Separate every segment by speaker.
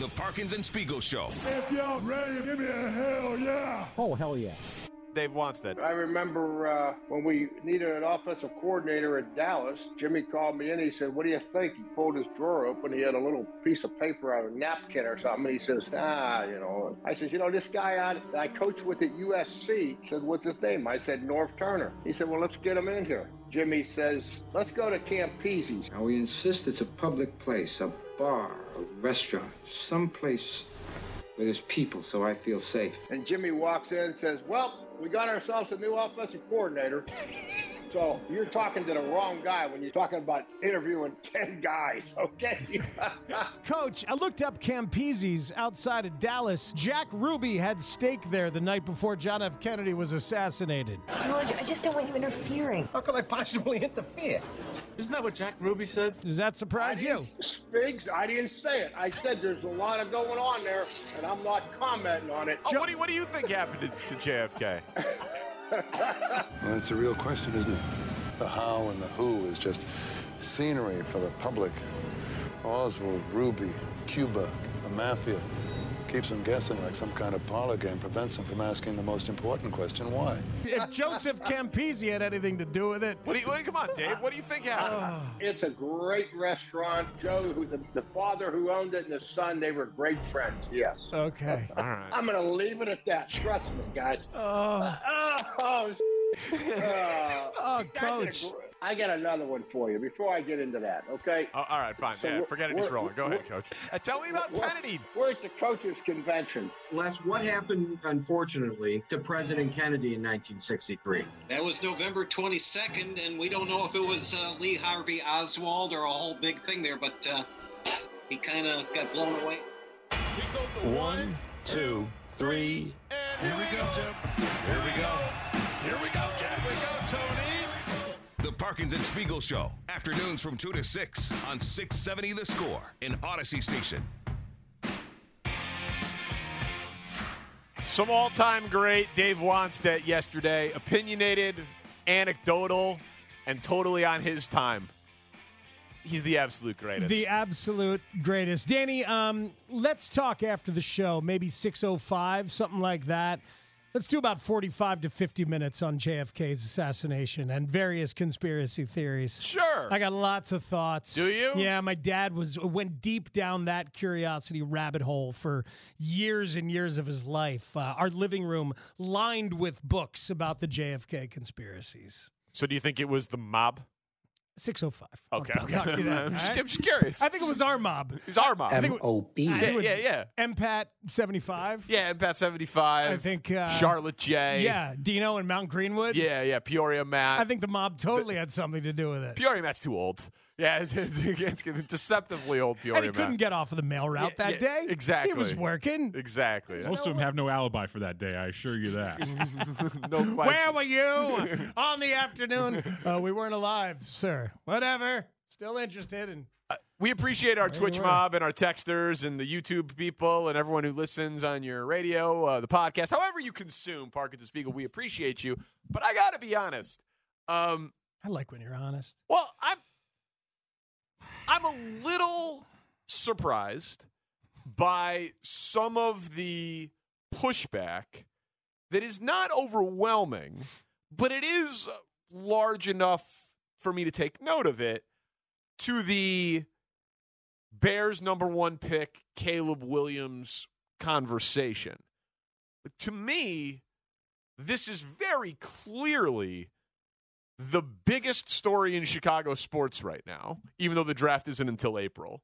Speaker 1: The Parkins and Spiegel Show.
Speaker 2: If y'all ready, give me a hell yeah.
Speaker 3: Oh, hell yeah.
Speaker 4: Dave wants that.
Speaker 5: I remember uh, when we needed an offensive coordinator at Dallas, Jimmy called me in. And He said, What do you think? He pulled his drawer open. He had a little piece of paper on a napkin or something. And he says, Ah, you know. I said, You know, this guy I, I coached with at USC said, What's his name? I said, Norv Turner. He said, Well, let's get him in here. Jimmy says, Let's go to Camp Campisi's.
Speaker 6: Now, we insist it's a public place, a bar, a restaurant, someplace where there's people so I feel safe.
Speaker 5: And Jimmy walks in and says, Well, we got ourselves a new offensive coordinator. So you're talking to the wrong guy when you're talking about interviewing 10 guys, okay?
Speaker 3: Coach, I looked up Campisi's outside of Dallas. Jack Ruby had steak there the night before John F. Kennedy was assassinated.
Speaker 7: George, I just don't want you interfering.
Speaker 8: How could I possibly interfere? Isn't that what Jack Ruby said?
Speaker 3: Does that surprise you?
Speaker 5: Spiggs, I didn't say it. I said there's a lot of going on there, and I'm not commenting on it.
Speaker 4: Oh, what, do you, what do you think happened to, to JFK?
Speaker 9: well, that's a real question, isn't it? The how and the who is just scenery for the public. Oswald, Ruby, Cuba, the mafia. Keeps them guessing like some kind of parlor game, prevents them from asking the most important question, why?
Speaker 3: If Joseph Campisi had anything to do with it.
Speaker 4: What do you, come on, Dave. What do you think happened?
Speaker 5: Uh, it's a great restaurant. Joe, who the, the father who owned it and the son, they were great friends, yes.
Speaker 3: Okay.
Speaker 4: All right.
Speaker 5: I'm going to leave it at that. Trust me, guys.
Speaker 3: Oh,
Speaker 5: oh, uh,
Speaker 3: oh coach.
Speaker 5: I got another one for you before I get into that, okay?
Speaker 4: Oh, all right, fine.
Speaker 5: So
Speaker 4: yeah, forget it. He's
Speaker 5: we're-
Speaker 4: rolling. Go ahead, coach. Uh, tell me about
Speaker 5: We're-
Speaker 4: Kennedy.
Speaker 5: We're at the coaches' convention.
Speaker 10: Les, what happened, unfortunately, to President Kennedy in 1963?
Speaker 11: That was November 22nd, and we don't know if it was uh, Lee Harvey Oswald or a whole big thing there, but uh, he kind of got blown away.
Speaker 1: One, two, three. And here we go, Jim. Here we go. Here we go, Here we go, Tony. The Parkins and Spiegel Show. Afternoons from 2 to 6 on 670 The Score in Audacy Station.
Speaker 4: Some all-time great Dave Wannstedt yesterday. Opinionated, anecdotal, and totally on his time. He's the absolute greatest.
Speaker 3: The absolute greatest. Danny, um, let's talk after the show, maybe 6.05, something like that. Let's do about 45 to 50 minutes on JFK's assassination and various conspiracy theories.
Speaker 4: Sure.
Speaker 3: I got lots of thoughts.
Speaker 4: Do you?
Speaker 3: Yeah, my dad was went deep down that curiosity rabbit hole for years and years of his life. Uh, our living room lined with books about the JFK conspiracies.
Speaker 4: so do you think it was the mob?
Speaker 3: 605.
Speaker 4: Okay,
Speaker 3: I'll
Speaker 4: okay.
Speaker 3: talk to you then.
Speaker 4: I'm, just,
Speaker 3: all right?
Speaker 4: I'm just curious.
Speaker 3: I think it was our mob.
Speaker 4: It was our mob.
Speaker 3: I think it-
Speaker 12: M.O.B.
Speaker 3: I think it
Speaker 4: Yeah, yeah,
Speaker 3: MPAT 75.
Speaker 4: Yeah, Pat 75.
Speaker 3: I think, uh,
Speaker 4: Charlotte J.
Speaker 3: Yeah, Dino and Mount Greenwood.
Speaker 4: Yeah, yeah. Peoria Matt.
Speaker 3: I think the mob totally had something to do with it.
Speaker 4: Peoria Matt's too old. Yeah, it's, it's, it's deceptively old Peoria
Speaker 3: and he couldn't
Speaker 4: Matt.
Speaker 3: get off of the mail route
Speaker 4: Yeah,
Speaker 3: that
Speaker 4: yeah,
Speaker 3: day.
Speaker 4: exactly.
Speaker 3: He was working.
Speaker 4: Exactly.
Speaker 13: Most of them have no alibi for that day. I assure you that.
Speaker 4: no question.
Speaker 3: Where were you on the afternoon? Uh, we weren't alive, sir. Whatever. Still interested in.
Speaker 4: We appreciate our Twitch mob and our texters and the YouTube people and everyone who listens on your radio, uh, the podcast, however you consume Parkins and Spiegel. We appreciate you. But I got to be honest. Um,
Speaker 3: I like when you're honest.
Speaker 4: well, I'm I'm a little surprised by some of the pushback that is not overwhelming, but it is large enough for me to take note of it to the Bears number one pick, Caleb Williams conversation. To me, this is very clearly the biggest story in Chicago sports right now, even though the draft isn't until April.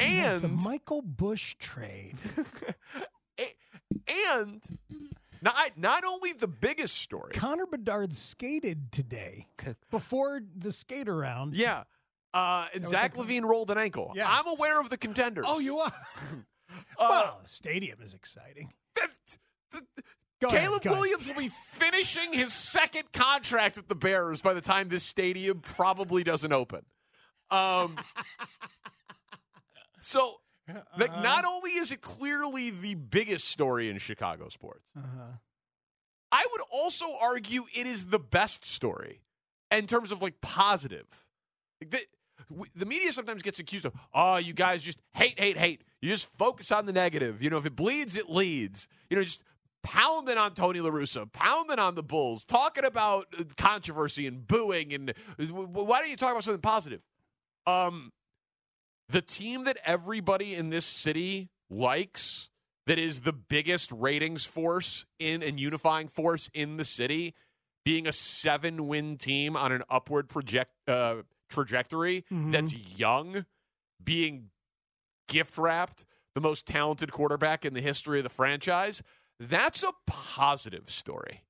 Speaker 4: And
Speaker 3: the Michael Busch trade.
Speaker 4: and not, not only the biggest story.
Speaker 3: Connor Bedard skated today before the skate around.
Speaker 4: Yeah. Uh, and Zach LaVine rolled an ankle.
Speaker 3: Yeah.
Speaker 4: I'm aware of the contenders.
Speaker 3: Oh, you are?
Speaker 4: Uh,
Speaker 3: well, the stadium is exciting. Go
Speaker 4: Caleb
Speaker 3: ahead.
Speaker 4: Williams will be finishing his second contract with the Bears by the time this stadium probably doesn't open. Um, so, like,
Speaker 3: Uh-huh.
Speaker 4: not only is it clearly the biggest story in Chicago sports,
Speaker 3: Uh-huh.
Speaker 4: I would also argue it is the best story in terms of like positive. Like, The, the media sometimes gets accused of, oh, you guys just hate, hate, hate. You just focus on the negative. You know, if it bleeds, it leads. You know, just pounding on Tony LaRussa, pounding on the Bulls, talking about uh, controversy and booing. And uh, why don't you talk about something positive? Um, the team that everybody in this city likes, that is the biggest ratings force in and unifying force in the city, being a seven win team on an upward project uh, trajectory
Speaker 3: Mhm.
Speaker 4: that's young, being gift wrapped, the most talented quarterback in the history of the franchise. That's a positive story.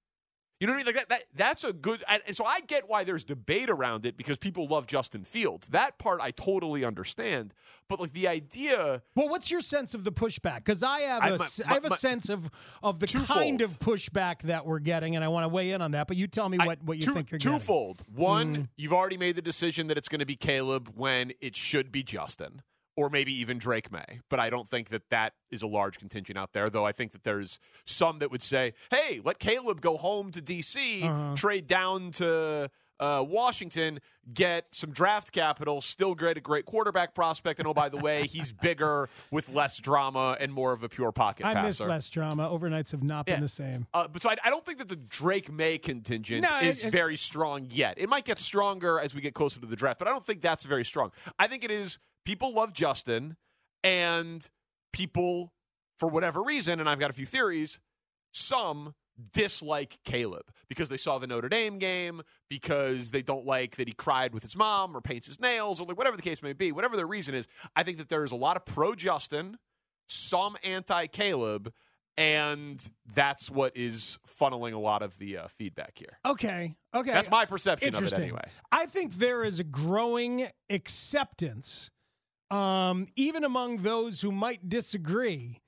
Speaker 4: You know what I mean? Like that, that that's a good and, so I get why there's debate around it because people love Justin Fields. That part I totally understand. But like the idea
Speaker 3: Well, what's your sense of the pushback? Because I have
Speaker 4: I-
Speaker 3: a
Speaker 4: my-
Speaker 3: I
Speaker 4: my-
Speaker 3: have a
Speaker 4: my-
Speaker 3: sense of of the
Speaker 4: Twofold.
Speaker 3: kind of pushback that we're getting, and I want to weigh in on that. But you tell me what, what you
Speaker 4: two,
Speaker 3: think you're getting.
Speaker 4: twofold. One,
Speaker 3: Mm.
Speaker 4: you've already made the decision that it's going to be Caleb when it should be Justin, or maybe even Drake Maye. But I don't think that that is a large contingent out there. Though I think that there's some that would say, "Hey, let Caleb go home to DC,
Speaker 3: Uh-huh.
Speaker 4: trade down to." Uh, Washington get some draft capital, still get a great quarterback prospect, and oh by the way, he's bigger with less drama and more of a pure pocket
Speaker 3: I
Speaker 4: passer.
Speaker 3: miss less drama. Overnights have not been
Speaker 4: Yeah.
Speaker 3: the same.
Speaker 4: Uh, but so I, I don't think that the Drake Maye contingent
Speaker 3: No,
Speaker 4: is
Speaker 3: it- it-
Speaker 4: very strong yet. It might get stronger as we get closer to the draft, but I don't think that's very strong. I think it is people love Justin and people, for whatever reason, and I've got a few theories, some dislike Caleb because they saw the Notre Dame game, because they don't like that he cried with his mom or paints his nails or like whatever the case may be. Whatever the reason is, I think that there's a lot of pro Justin, some anti Caleb, and that's what is funneling a lot of the uh, feedback here.
Speaker 3: Okay. Okay.
Speaker 4: That's my perception of it anyway.
Speaker 3: I think there is a growing acceptance, um, even among those who might disagree,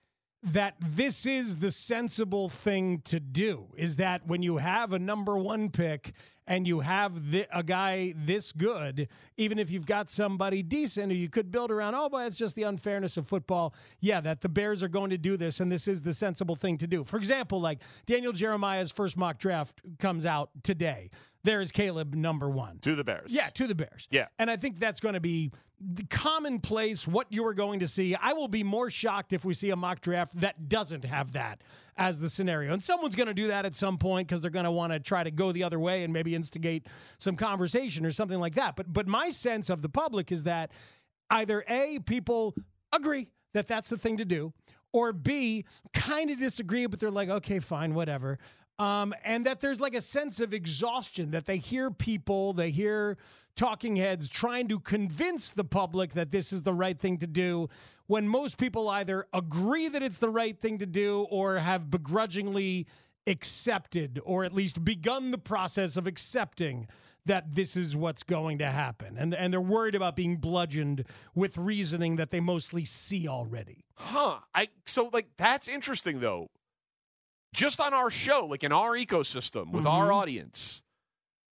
Speaker 3: that this is the sensible thing to do. Is that when you have a number one pick and you have thi- a guy this good, even if you've got somebody decent who you could build around, oh, but it's just the unfairness of football. Yeah, that the Bears are going to do this and this is the sensible thing to do. For example, like Daniel Jeremiah's first mock draft comes out today. There is Caleb number one.
Speaker 4: To the Bears.
Speaker 3: Yeah, to the Bears.
Speaker 4: Yeah.
Speaker 3: And I think that's going to be commonplace, what you are going to see. I will be more shocked if we see a mock draft that doesn't have that as the scenario. And someone's going to do that at some point because they're going to want to try to go the other way and maybe instigate some conversation or something like that. But but my sense of the public is that either A, people agree that that's the thing to do, or B, kind of disagree, but they're like, okay, fine, whatever. Um, and that there's like a sense of exhaustion that they hear people, they hear talking heads trying to convince the public that this is the right thing to do when most people either agree that it's the right thing to do or have begrudgingly accepted or at least begun the process of accepting that this is what's going to happen. And, and they're worried about being bludgeoned with reasoning that they mostly see already.
Speaker 4: Huh. I so like that's interesting though. Just on our show, like in our ecosystem with our
Speaker 3: Mhm.
Speaker 4: audience,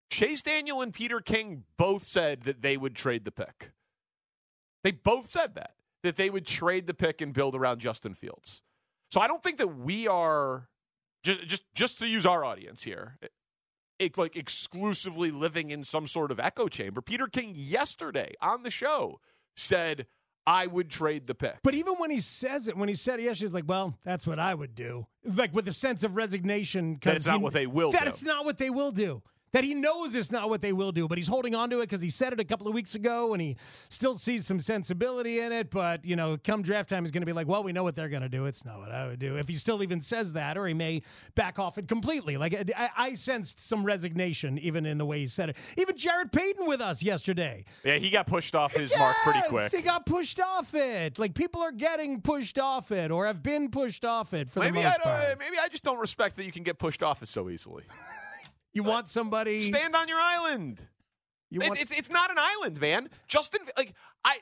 Speaker 4: Chase Daniel and Peter King both said that they would trade the pick. They both said that that they would trade the pick and build around Justin Fields. So I don't think that we are just just just to use our audience here. It, like exclusively living in some sort of echo chamber. Peter King yesterday on the show said I would trade the pick.
Speaker 3: But even when he says it, when he said it, yeah, she's like, well, that's what I would do. Like with a sense of resignation.
Speaker 4: That it's not
Speaker 3: he-
Speaker 4: what they will
Speaker 3: That
Speaker 4: do.
Speaker 3: it's not what they will do. That he knows it's not what they will do, but he's holding on to it because he said it a couple of weeks ago and he still sees some sensibility in it. But, you know, come draft time, he's going to be like, well, we know what they're going to do. It's not what I would do. If he still even says that, or he may back off it completely. Like, I, I sensed some resignation even in the way he said it. Even Jarrett Payton with us yesterday.
Speaker 4: Yeah, he got pushed off his mark pretty quick.
Speaker 3: He got pushed off it. Like, people are getting pushed off it or have been pushed off it for
Speaker 4: Maybe
Speaker 3: the
Speaker 4: I
Speaker 3: most
Speaker 4: don't.
Speaker 3: part.
Speaker 4: Maybe I just don't respect that you can get pushed off it so easily.
Speaker 3: You want somebody.
Speaker 4: Stand on your island.
Speaker 3: You want-
Speaker 4: it's it's not an island, man. Justin, like I,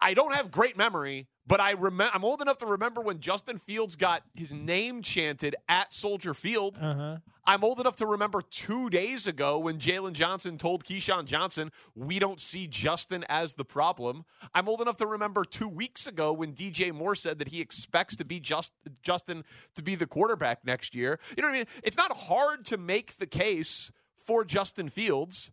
Speaker 4: I, don't have great memory, but I remember. I'm old enough to remember when Justin Fields got his name chanted at Soldier Field.
Speaker 3: Uh-huh.
Speaker 4: I'm old enough to remember two days ago when Jaylon Johnson told Keyshawn Johnson, "We don't see Justin as the problem." I'm old enough to remember two weeks ago when DJ Moore said that he expects to be just Justin to be the quarterback next year. You know what I mean? It's not hard to make the case for Justin Fields.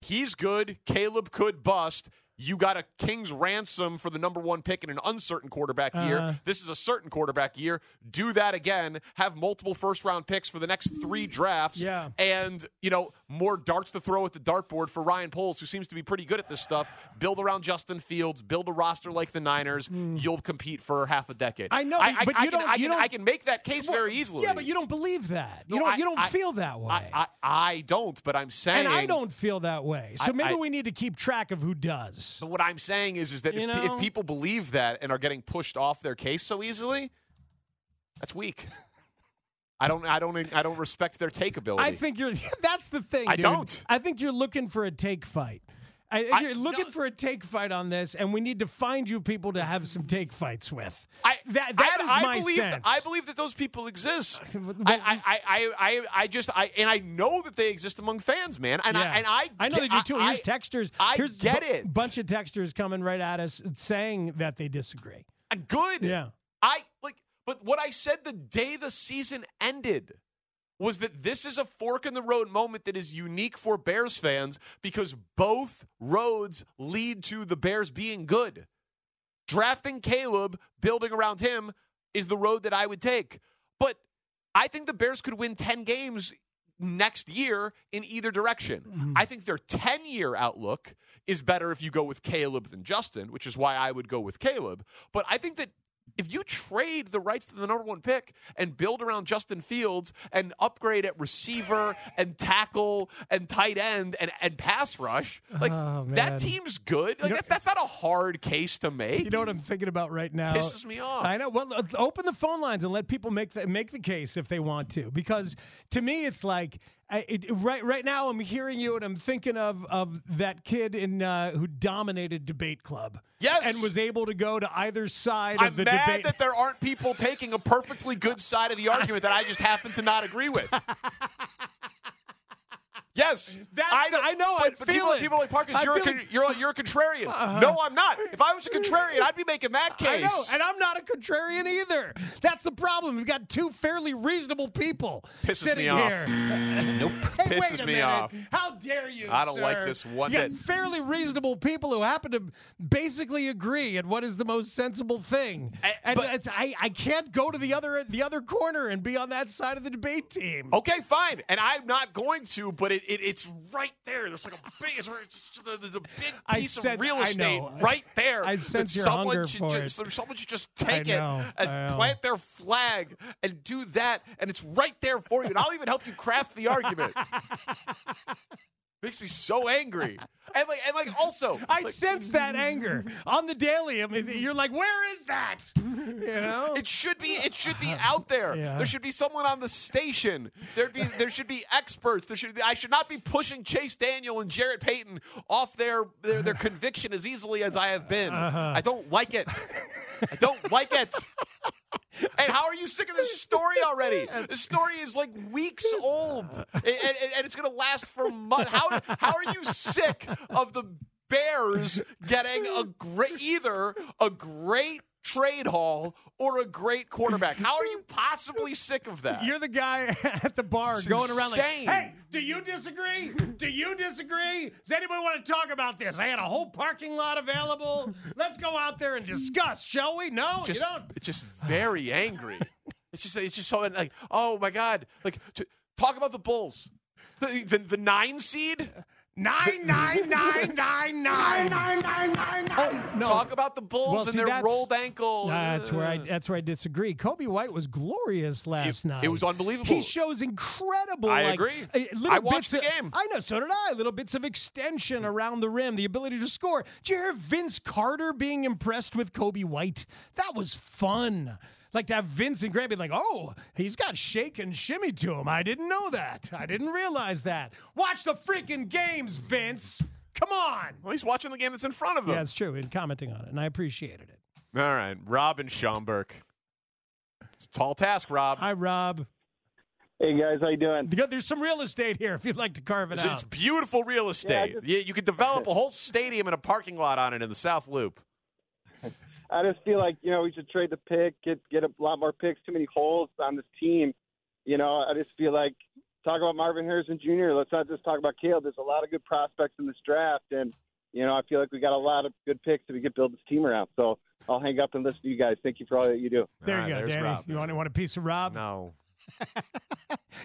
Speaker 4: He's good. Caleb could bust. You got a king's ransom for the number one pick in an uncertain quarterback
Speaker 3: Uh-huh.
Speaker 4: year. This is a certain quarterback year. Do that again. Have multiple first round picks for the next three drafts.
Speaker 3: Yeah.
Speaker 4: And, you know, more darts to throw at the dartboard for Ryan Poles, who seems to be pretty good at this stuff. Build around Justin Fields. Build a roster like the Niners. Hmm. You'll compete for half a decade.
Speaker 3: I know,
Speaker 4: I,
Speaker 3: but
Speaker 4: I
Speaker 3: you
Speaker 4: can,
Speaker 3: don't- you
Speaker 4: can,
Speaker 3: don't-
Speaker 4: I can make that case very easily.
Speaker 3: Yeah, but you don't believe that. You don't. You don't feel that way.
Speaker 4: I, don't, but I'm saying.
Speaker 3: and I don't feel that way. So maybe we need to keep track of who does.
Speaker 4: But what I'm saying is, is that if, if people believe that and are getting pushed off their case so easily, that's weak. I don't, I don't, I don't respect their take ability.
Speaker 3: I think you're. That's the thing.
Speaker 4: I
Speaker 3: dude.
Speaker 4: don't.
Speaker 3: I think you're looking for a take fight. I,
Speaker 4: I-
Speaker 3: you're looking for a take fight on this, and we need to find you people to have some take fights with.
Speaker 4: I,
Speaker 3: that that
Speaker 4: I,
Speaker 3: is
Speaker 4: I
Speaker 3: my
Speaker 4: believe
Speaker 3: sense.
Speaker 4: That, I believe that those people exist. I, I, I, I, I just, I, and I know that they exist among fans, man. And
Speaker 3: Yeah.
Speaker 4: I, and I,
Speaker 3: I know they do too. Here's texters.
Speaker 4: I
Speaker 3: Here's
Speaker 4: get
Speaker 3: bu-
Speaker 4: it.
Speaker 3: Bunch of texters coming right at us saying that they disagree.
Speaker 4: Uh, good.
Speaker 3: Yeah.
Speaker 4: I like, but what I said the day the season ended was that this is a fork in the road moment that is unique for Bears fans because both roads lead to the Bears being good. Drafting Caleb, building around him, is the road that I would take. But I think the Bears could win 10 games next year in either direction. Mm-hmm. I think their 10 year outlook is better if you go with Caleb than Justin, which is why I would go with Caleb. But I think that if you trade the rights to the number one pick and build around Justin Fields and upgrade at receiver and tackle and tight end and, and pass rush, like
Speaker 3: Oh,
Speaker 4: that team's good. Like
Speaker 3: know-
Speaker 4: that's that's not a hard case to make.
Speaker 3: You know what I'm thinking about right now?
Speaker 4: Pisses me off.
Speaker 3: I know. Well, uh, open the phone lines and let people make the, make the case if they want to, because to me, it's like I, it, right right now. I'm hearing you and I'm thinking of of that kid in uh, who dominated debate club.
Speaker 4: Yes.
Speaker 3: and was able to go to either side
Speaker 4: I'm
Speaker 3: of the
Speaker 4: mad
Speaker 3: debate.
Speaker 4: that there aren't people taking a perfectly good side of the argument that I just happen to not agree with. Yes,
Speaker 3: That's
Speaker 4: I
Speaker 3: the- I know,
Speaker 4: But, but
Speaker 3: feel
Speaker 4: people, people like Parkins, you're a, you're you're a contrarian.
Speaker 3: Uh-huh.
Speaker 4: No, I'm not. If I was a contrarian, I'd be making that case.
Speaker 3: I know, and I'm not a contrarian either. That's the problem. We've got two fairly reasonable people
Speaker 4: Pisses
Speaker 3: sitting
Speaker 4: me off.
Speaker 3: here.
Speaker 4: Nope.
Speaker 3: Hey,
Speaker 4: Pisses me
Speaker 3: minute.
Speaker 4: off.
Speaker 3: How dare you?
Speaker 4: I don't like this one
Speaker 3: You
Speaker 4: bit.
Speaker 3: fairly reasonable people who happen to basically agree on what is the most sensible thing, and it's, I I can't go to the other the other corner and be on that side of the debate team.
Speaker 4: Okay, fine, and I'm not going to, but it, it it's right there. There's like a big, it's, it's, there's a big piece
Speaker 3: sense-
Speaker 4: of real estate right there.
Speaker 3: I sense your
Speaker 4: someone
Speaker 3: hunger
Speaker 4: should
Speaker 3: for
Speaker 4: just,
Speaker 3: it.
Speaker 4: Someone should just take it and plant their flag and do that, and it's right there for you. And I'll even help you craft the argument. Makes me so angry, and like, and like, also,
Speaker 3: I sense that anger on the daily. I mean, you're like, where is that? You know,
Speaker 4: It should be. It should be out there.
Speaker 3: Yeah.
Speaker 4: There should be someone on the station. There'd be. There should be experts. There should. Be, I should not be pushing Chase Daniel and Jarrett Payton off their their, their conviction as easily as I have been.
Speaker 3: Uh-huh.
Speaker 4: I don't like it. I don't like it. And how are you sick of this story already? This story is like weeks old, and, and- and it's going to last for months. How how are you sick of the Bears getting a great either a great trade haul or a great quarterback? How are you possibly sick of that?
Speaker 3: You're the guy at the bar
Speaker 4: It's
Speaker 3: going around like, "Hey, do you disagree? Do you disagree? Does anybody want to talk about this? I had a whole parking lot available. Let's go out there and discuss, shall we? No,
Speaker 4: just,
Speaker 3: you don't.
Speaker 4: It's just very angry. It's just it's just so like oh my god like to Talk about the Bulls. The, the, the nine seed?
Speaker 3: Nine nine nine nine nine nine nine nine. Talk, no.
Speaker 4: Talk about the Bulls
Speaker 3: well, see,
Speaker 4: and
Speaker 3: their
Speaker 4: rolled ankle.
Speaker 3: That's where I that's where I disagree. Coby White was glorious last it, night.
Speaker 4: It was unbelievable.
Speaker 3: He shows incredible.
Speaker 4: I
Speaker 3: like,
Speaker 4: agree.
Speaker 3: Uh, little
Speaker 4: I watched the game.
Speaker 3: I know. So did I. Little bits of extension around the rim, the ability to score. Did you hear Vince Carter being impressed with Coby White? That was fun. Like to have Vince and Grant be like, oh, he's got shake and shimmy to him. I didn't know that. I didn't realize that. Watch the freaking games, Vince. Come on.
Speaker 4: Well, he's watching the game that's in front of him.
Speaker 3: Yeah, it's true. And commenting on it, and I appreciated it.
Speaker 4: All right, Rob and Schaumburg. It's a tall task, Rob.
Speaker 3: Hi, Rob.
Speaker 12: Hey guys, how you doing?
Speaker 3: There's some real estate here if you'd like to carve it
Speaker 4: It's,
Speaker 3: out.
Speaker 4: it's beautiful real estate.
Speaker 12: just-
Speaker 4: Yeah, you could develop a whole stadium and a parking lot on it in the South Loop.
Speaker 12: I just feel like you know we should trade the pick, get get a lot more picks. Too many holes on this team. You know, I just feel like talk about Marvin Harrison Jr. Let's not just talk about Caleb. There's a lot of good prospects in this draft, and you know I feel like we got a lot of good picks that we could build this team around. So I'll hang up and listen to you guys. Thank you for all that you do.
Speaker 3: there
Speaker 4: All right,
Speaker 3: you ah,
Speaker 4: go,
Speaker 3: Danny.
Speaker 4: Rob.
Speaker 3: You want, want a piece of Rob?
Speaker 4: No.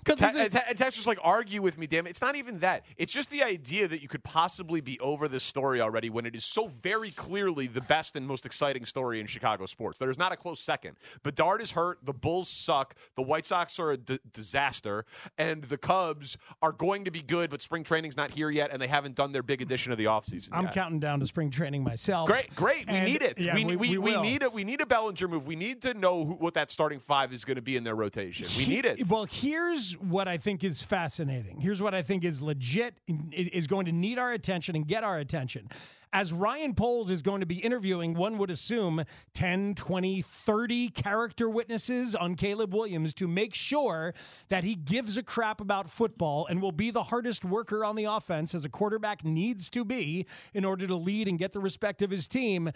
Speaker 3: Because
Speaker 4: Ta- ta- just like argue with me, damn it. It's not even that. It's just the idea that you could possibly be over this story already when it is so very clearly the best and most exciting story in Chicago sports. There is not a close second. Bedard is hurt. The Bulls suck. The White Sox are a d- disaster. And the Cubs are going to be good, but spring training's not here yet, and they haven't done their big edition of the offseason
Speaker 3: I'm
Speaker 4: yet.
Speaker 3: counting down to spring training myself.
Speaker 4: Great, great. We need it.
Speaker 3: yeah,
Speaker 4: we,
Speaker 3: we-
Speaker 4: we,
Speaker 3: we
Speaker 4: need it. We need a Bellinger move. We need to know who, what that starting five is going to be in their rotation. We need it.
Speaker 3: Well, here's what I think is fascinating. Here's what I think is legit, is going to need our attention and get our attention. As Ryan Poles is going to be interviewing, one would assume 10, 20, 30 character witnesses on Caleb Williams to make sure that he gives a crap about football and will be the hardest worker on the offense as a quarterback needs to be in order to lead and get the respect of his team.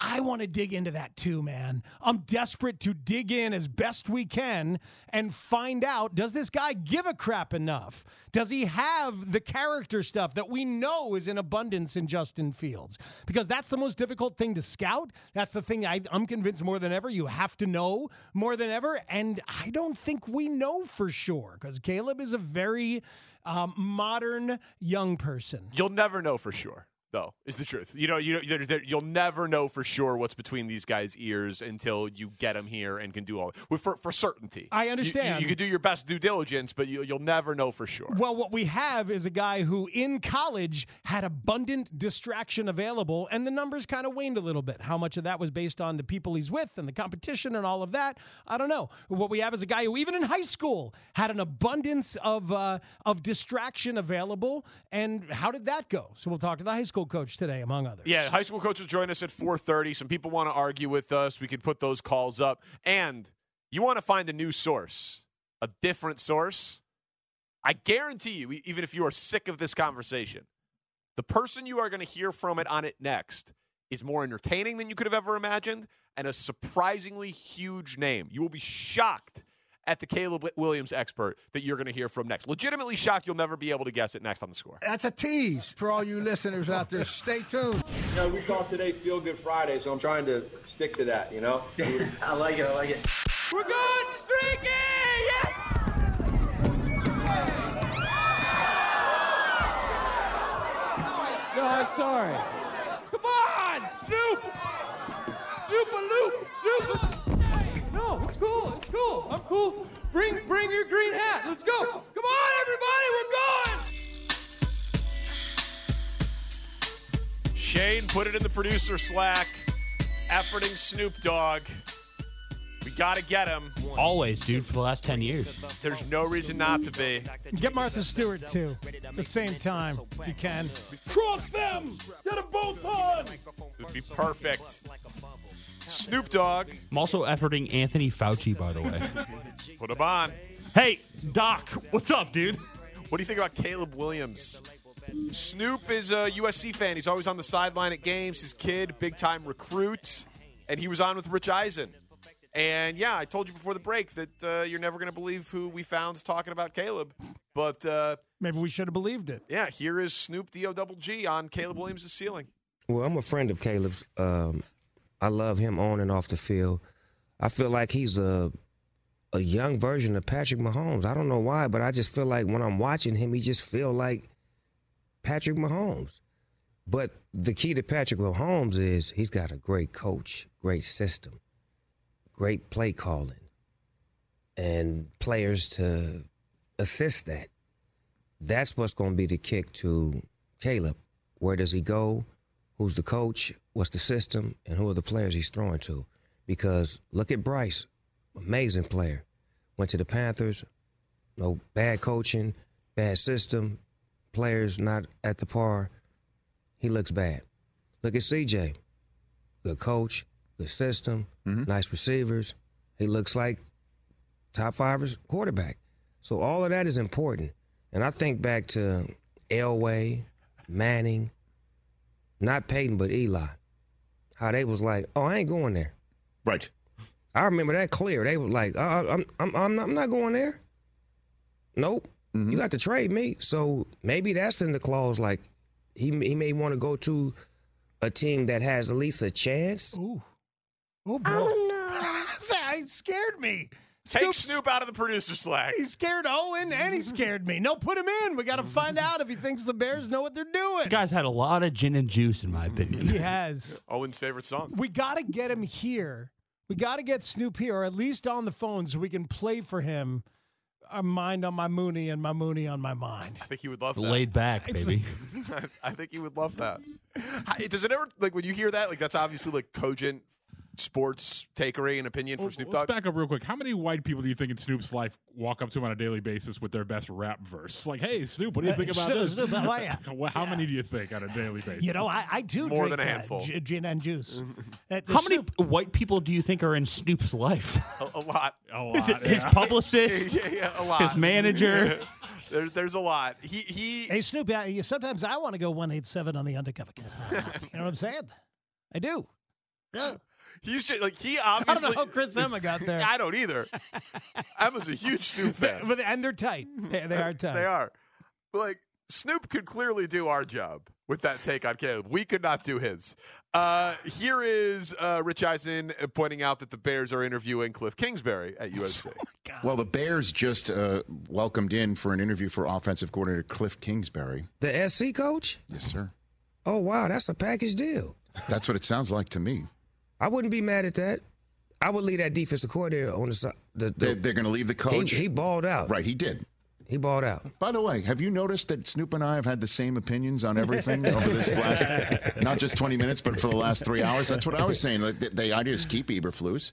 Speaker 3: I want to dig into that too, man. I'm desperate to dig in as best we can and find out does this guy give a crap enough? Does he have the character stuff that we know is in abundance in Justin Fields? Because that's the most difficult thing to scout. That's the thing I, I'm convinced more than ever you have to know more than ever. And I don't think we know for sure because Caleb is a very um, modern young person.
Speaker 4: You'll never know for sure, though. Is the truth. You know, you there, there, you'll never know for sure what's between these guys' ears until you get them here and can do all for for certainty.
Speaker 3: I
Speaker 4: You- You,
Speaker 3: understand.
Speaker 4: you, can do your best due diligence, but you, you'll never know for sure.
Speaker 3: Well, what we have is a guy who in college had abundant distraction available, and the numbers kind of waned a little bit. How much of that was based on the people he's with and the competition and all of that? I don't know. What we have is a guy who, even in high school, had an abundance of uh, of distraction available. And how did that go? So we'll talk to the high school coach today, among others.
Speaker 4: Yeah, high school coach will join us at 4:30. Some people want to argue with us. We could put those calls up. And you want to find a new source, a different source. I guarantee you, even if you are sick of this conversation, the person you are going to hear from it on it next is more entertaining than you could have ever imagined and a surprisingly huge name. You will be shocked at the Caleb Williams expert that you're going to hear from next. Legitimately shocked you'll never be able to guess it next on the score.
Speaker 14: That's a tease for all you listeners out there. Stay tuned.
Speaker 15: You know, we call today Feel Good Friday, so I'm trying to stick to that, you know? I like it, I like it.
Speaker 16: We're going streaky! Yes! No, I'm sorry. Come on, Snoop! Snoop a loop! Snoop! No, it's cool. It's cool. I'm cool. Bring, bring your green hat. Let's go. Come on, everybody. We're going.
Speaker 4: Shane put it in the producer Slack. Efforting Snoop Dogg. We got to get him.
Speaker 17: Always, dude, for the last 10 years.
Speaker 4: There's no reason not to be.
Speaker 3: Get Martha Stewart too. At the same time, if you can. Cross them. Get them both on.
Speaker 4: It would be perfect. Snoop Dogg.
Speaker 17: I'm also efforting Anthony Fauci, by the way.
Speaker 4: Put him on.
Speaker 17: Hey, Doc, what's up, dude?
Speaker 4: What do you think about Caleb Williams? Snoop is a USC fan. He's always on the sideline at games. His kid, big time recruit. And he was on with Rich Eisen. And yeah, I told you before the break that uh, you're never going to believe who we found talking about Caleb. But uh,
Speaker 3: maybe we should have believed it.
Speaker 4: Yeah, here is Snoop D O double G on Caleb Williams' ceiling.
Speaker 18: Well, I'm a friend of Caleb's. Um, I love him on and off the field. I feel like he's a a young version of Patrick Mahomes. I don't know why, but I just feel like when I'm watching him, he just feel like Patrick Mahomes. But the key to Patrick Mahomes is he's got a great coach, great system, great play calling, and players to assist that. That's what's going to be the kick to Caleb. Where does he go? Who's the coach? What's the system? And who are the players he's throwing to? Because look at Bryce, amazing player. Went to the Panthers, no bad coaching, bad system, players not at the par. He looks bad. Look at CJ, good coach, good system, mm-hmm. nice receivers. He looks like top five quarterback. So all of that is important. And I think back to Elway, Manning, not Peyton, but Eli. How they was like, oh, I ain't going there.
Speaker 19: Right.
Speaker 18: I remember that clear. They were like, uh, I'm, I'm, I'm, not, I'm not going there. Nope. You got to trade me. So maybe that's in the clause. Like he, he may want to go to a team that has at least a chance.
Speaker 3: Ooh. Oh, boy. that scared me.
Speaker 4: Take
Speaker 3: Snoop's-
Speaker 4: Snoop out of the producer slack.
Speaker 3: He scared Owen and he scared me. No, put him in. We got to find out if he thinks the Bears know what they're doing.
Speaker 17: The guy's had a lot of gin and juice, in my opinion.
Speaker 3: He has.
Speaker 4: Owen's favorite song.
Speaker 3: We got to get him here. We got to get Snoop here, or at least on the phone, so we can play for him. A mind on my Mooney and my Mooney on my mind.
Speaker 4: I think he would love that.
Speaker 17: Laid back, baby.
Speaker 4: I think he would love that. Does it ever like when you hear that? Like that's obviously like cogent sports takeaway and opinion from Snoop Dogg.
Speaker 13: Let's back up real quick. How many white people do you think in Snoop's life walk up to him on a daily basis with their best rap verse? Like, hey, Snoop, what do you think about
Speaker 3: Snoop,
Speaker 13: this?
Speaker 3: Snoop, how are ya?
Speaker 13: Well, How many do you think on a daily basis?
Speaker 3: You know, I, I do
Speaker 4: More
Speaker 3: drink
Speaker 4: than a
Speaker 3: uh,
Speaker 4: handful.
Speaker 3: gi- gin and juice. Uh,
Speaker 17: How many white people do you think are in Snoop's life?
Speaker 4: A, a lot.
Speaker 13: A
Speaker 17: Is it
Speaker 13: lot,
Speaker 17: his
Speaker 13: yeah.
Speaker 17: publicist?
Speaker 4: yeah, yeah, a lot.
Speaker 17: His manager?
Speaker 4: there's there's a lot. He he.
Speaker 3: Hey, Snoop, yeah, you- sometimes I want to go 187 on the undercover. you know what I'm saying? I do. Yeah.
Speaker 4: He's just like he obviously.
Speaker 3: I don't know how Chris Emma got there.
Speaker 4: I don't either. Emma's a huge Snoop fan.
Speaker 3: But, and they're tight. They, they are tight.
Speaker 4: They are. But like Snoop could clearly do our job with that take on Caleb. We could not do his. Uh, here is uh, Rich Eisen pointing out that the Bears are interviewing Cliff Kingsbury at USC.
Speaker 19: Well, the Bears just uh, welcomed in for an interview for offensive coordinator Cliff Kingsbury.
Speaker 18: The SC coach?
Speaker 19: Yes, sir.
Speaker 18: Oh wow, that's a package deal.
Speaker 19: That's what it sounds like to me.
Speaker 18: I wouldn't be mad at that. I would leave that defensive coordinator on the side. The, the,
Speaker 19: They, they're going to leave the coach.
Speaker 18: He, he balled out.
Speaker 19: Right, he did.
Speaker 18: He balled out.
Speaker 19: By the way, have you noticed that Snoop and I have had the same opinions on everything over this last, not just 20 minutes, but for the last three hours? That's what I was saying. Like, the, idea is keep Eberflus.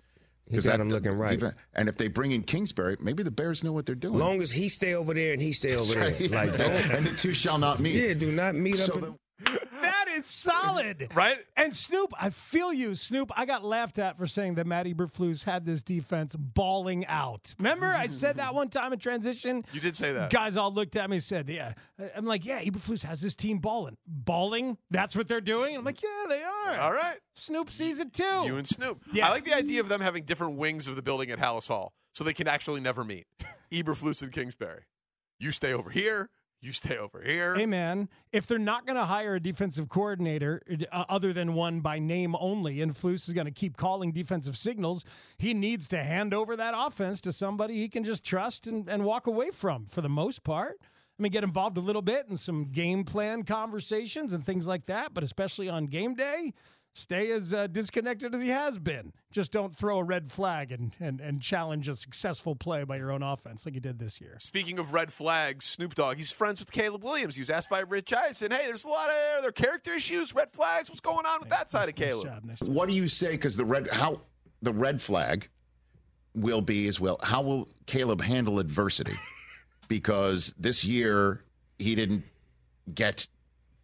Speaker 18: He got
Speaker 19: that-
Speaker 18: him looking right.
Speaker 19: And if they bring in Kingsbury, maybe the Bears know what they're doing.
Speaker 18: Long as he stay over there and he stay over there, like don't.
Speaker 19: and the two shall not meet.
Speaker 18: Yeah, do not meet
Speaker 19: So
Speaker 18: up.
Speaker 19: the-
Speaker 3: That is solid.
Speaker 4: right?
Speaker 3: And Snoop, I feel you. Snoop, I got laughed at for saying that Matt Eberflus had this defense balling out. Remember, I said that one time in transition?
Speaker 4: You did say that.
Speaker 3: Guys all looked at me and said, Yeah. I'm like, Yeah, Eberflus has this team balling. Balling? That's what they're doing? I'm like, Yeah, they are.
Speaker 4: All right.
Speaker 3: Snoop sees it too.
Speaker 4: You and Snoop.
Speaker 3: Yeah.
Speaker 4: I like the idea of them having different wings of the building at Halas Hall so they can actually never meet. Eberflus and Kingsbury. You stay over here. You stay over here.
Speaker 3: Hey, man, if they're not going to hire a defensive coordinator uh, other than one by name only, and Flus is going to keep calling defensive signals, he needs to hand over that offense to somebody he can just trust and, and walk away from for the most part. I mean, get involved a little bit in some game plan conversations and things like that, but especially on game day, stay as uh, disconnected as he has been. Just don't throw a red flag and, and, and challenge a successful play by your own offense like you did this year.
Speaker 4: Speaking of red flags, Snoop Dogg, he's friends with Caleb Williams. He was asked by Rich Eisen, hey, there's a lot of other character issues, red flags. What's going on with that side of Caleb?
Speaker 19: What do you say? Because the red how the red flag will be as well. How will Caleb handle adversity? because this year he didn't get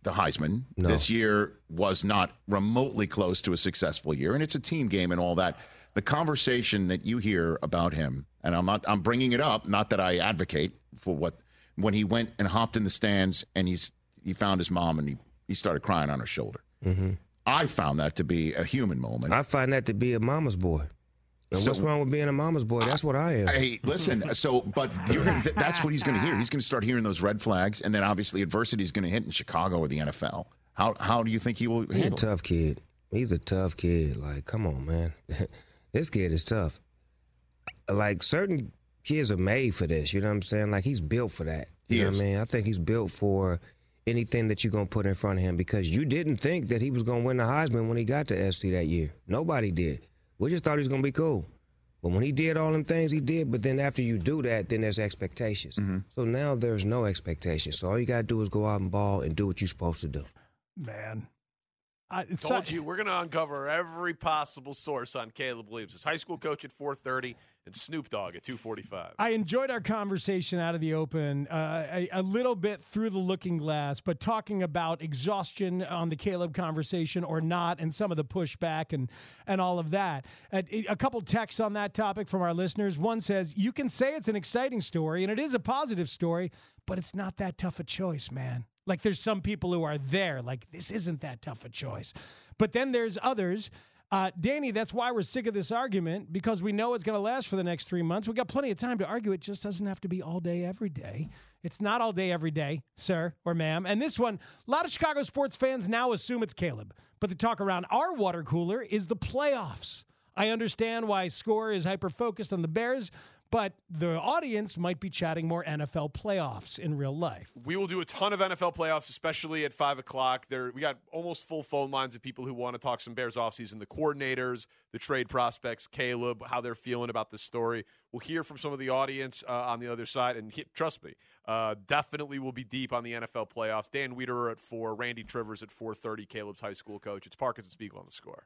Speaker 19: the Heisman.
Speaker 18: No.
Speaker 19: This year was not remotely close to a successful year, and it's a team game and all that. The conversation that you hear about him, and I'm not, I'm bringing it up, not that I advocate for what when he went and hopped in the stands and he's he found his mom and he he started crying on her shoulder.
Speaker 18: Mhm.
Speaker 19: I found that to be a human moment.
Speaker 18: I find that to be a mama's boy.
Speaker 19: So-
Speaker 18: what's wrong with being a mama's boy? That's what I am.
Speaker 19: Hey, listen. So, but th- that's what he's going to hear. He's going to start hearing those red flags, and then obviously adversity is going to hit in Chicago or the NFL. How how do you think he will
Speaker 18: He's a tough kid. He's a tough kid. Like, come on, man. this kid is tough. like certain kids are made for this. You know what I'm saying? Like he's built for that. You
Speaker 19: He
Speaker 18: know
Speaker 19: is.
Speaker 18: what I mean? I think he's built for anything that you're gonna put in front of him because you didn't think that he was gonna win the Heisman when he got to SC that year. Nobody did. We just thought he was gonna be cool. But when he did all them things he did, but then after you do that, then there's expectations. Mm-hmm. So now there's no expectations. So all you gotta do is go out and ball and do what you're supposed to do.
Speaker 3: Man. I,
Speaker 4: Told
Speaker 3: so-
Speaker 4: you we're going to uncover every possible source on Caleb Williams. His high school coach at 4:30 and Snoop Dogg at 2:45.
Speaker 3: I enjoyed our conversation out of the open uh, a, a little bit through the looking glass, but talking about exhaustion on the Caleb conversation or not, and some of the pushback and and all of that. A, a couple texts on that topic from our listeners. One says, "You can say it's an exciting story, and it is a positive story, but it's not that tough a choice, man." Like there's some people who are there, like this isn't that tough a choice, but then there's others. Uh, Danny, that's why we're sick of this argument because we know it's going to last for the next three months. We got plenty of time to argue. It just doesn't have to be all day, every day. It's not all day, every day, sir or ma'am. And this one, a lot of Chicago sports fans now assume it's Caleb, but the talk around our water cooler is the playoffs. I understand why Score is hyper focused on the Bears, but the audience might be chatting more NFL playoffs in real life.
Speaker 4: We will do a ton of NFL playoffs, especially at five o'clock. There, we got almost full phone lines of people who want to talk some Bears offseason. The coordinators, the trade prospects, Caleb, how they're feeling about this story. We'll hear from some of the audience uh, on the other side, and trust me, uh, definitely will be deep on the NFL playoffs. Dan Wiederer at four, Randy Trivers at four thirty. Caleb's high school coach. It's Parkins and Spiegel on the score.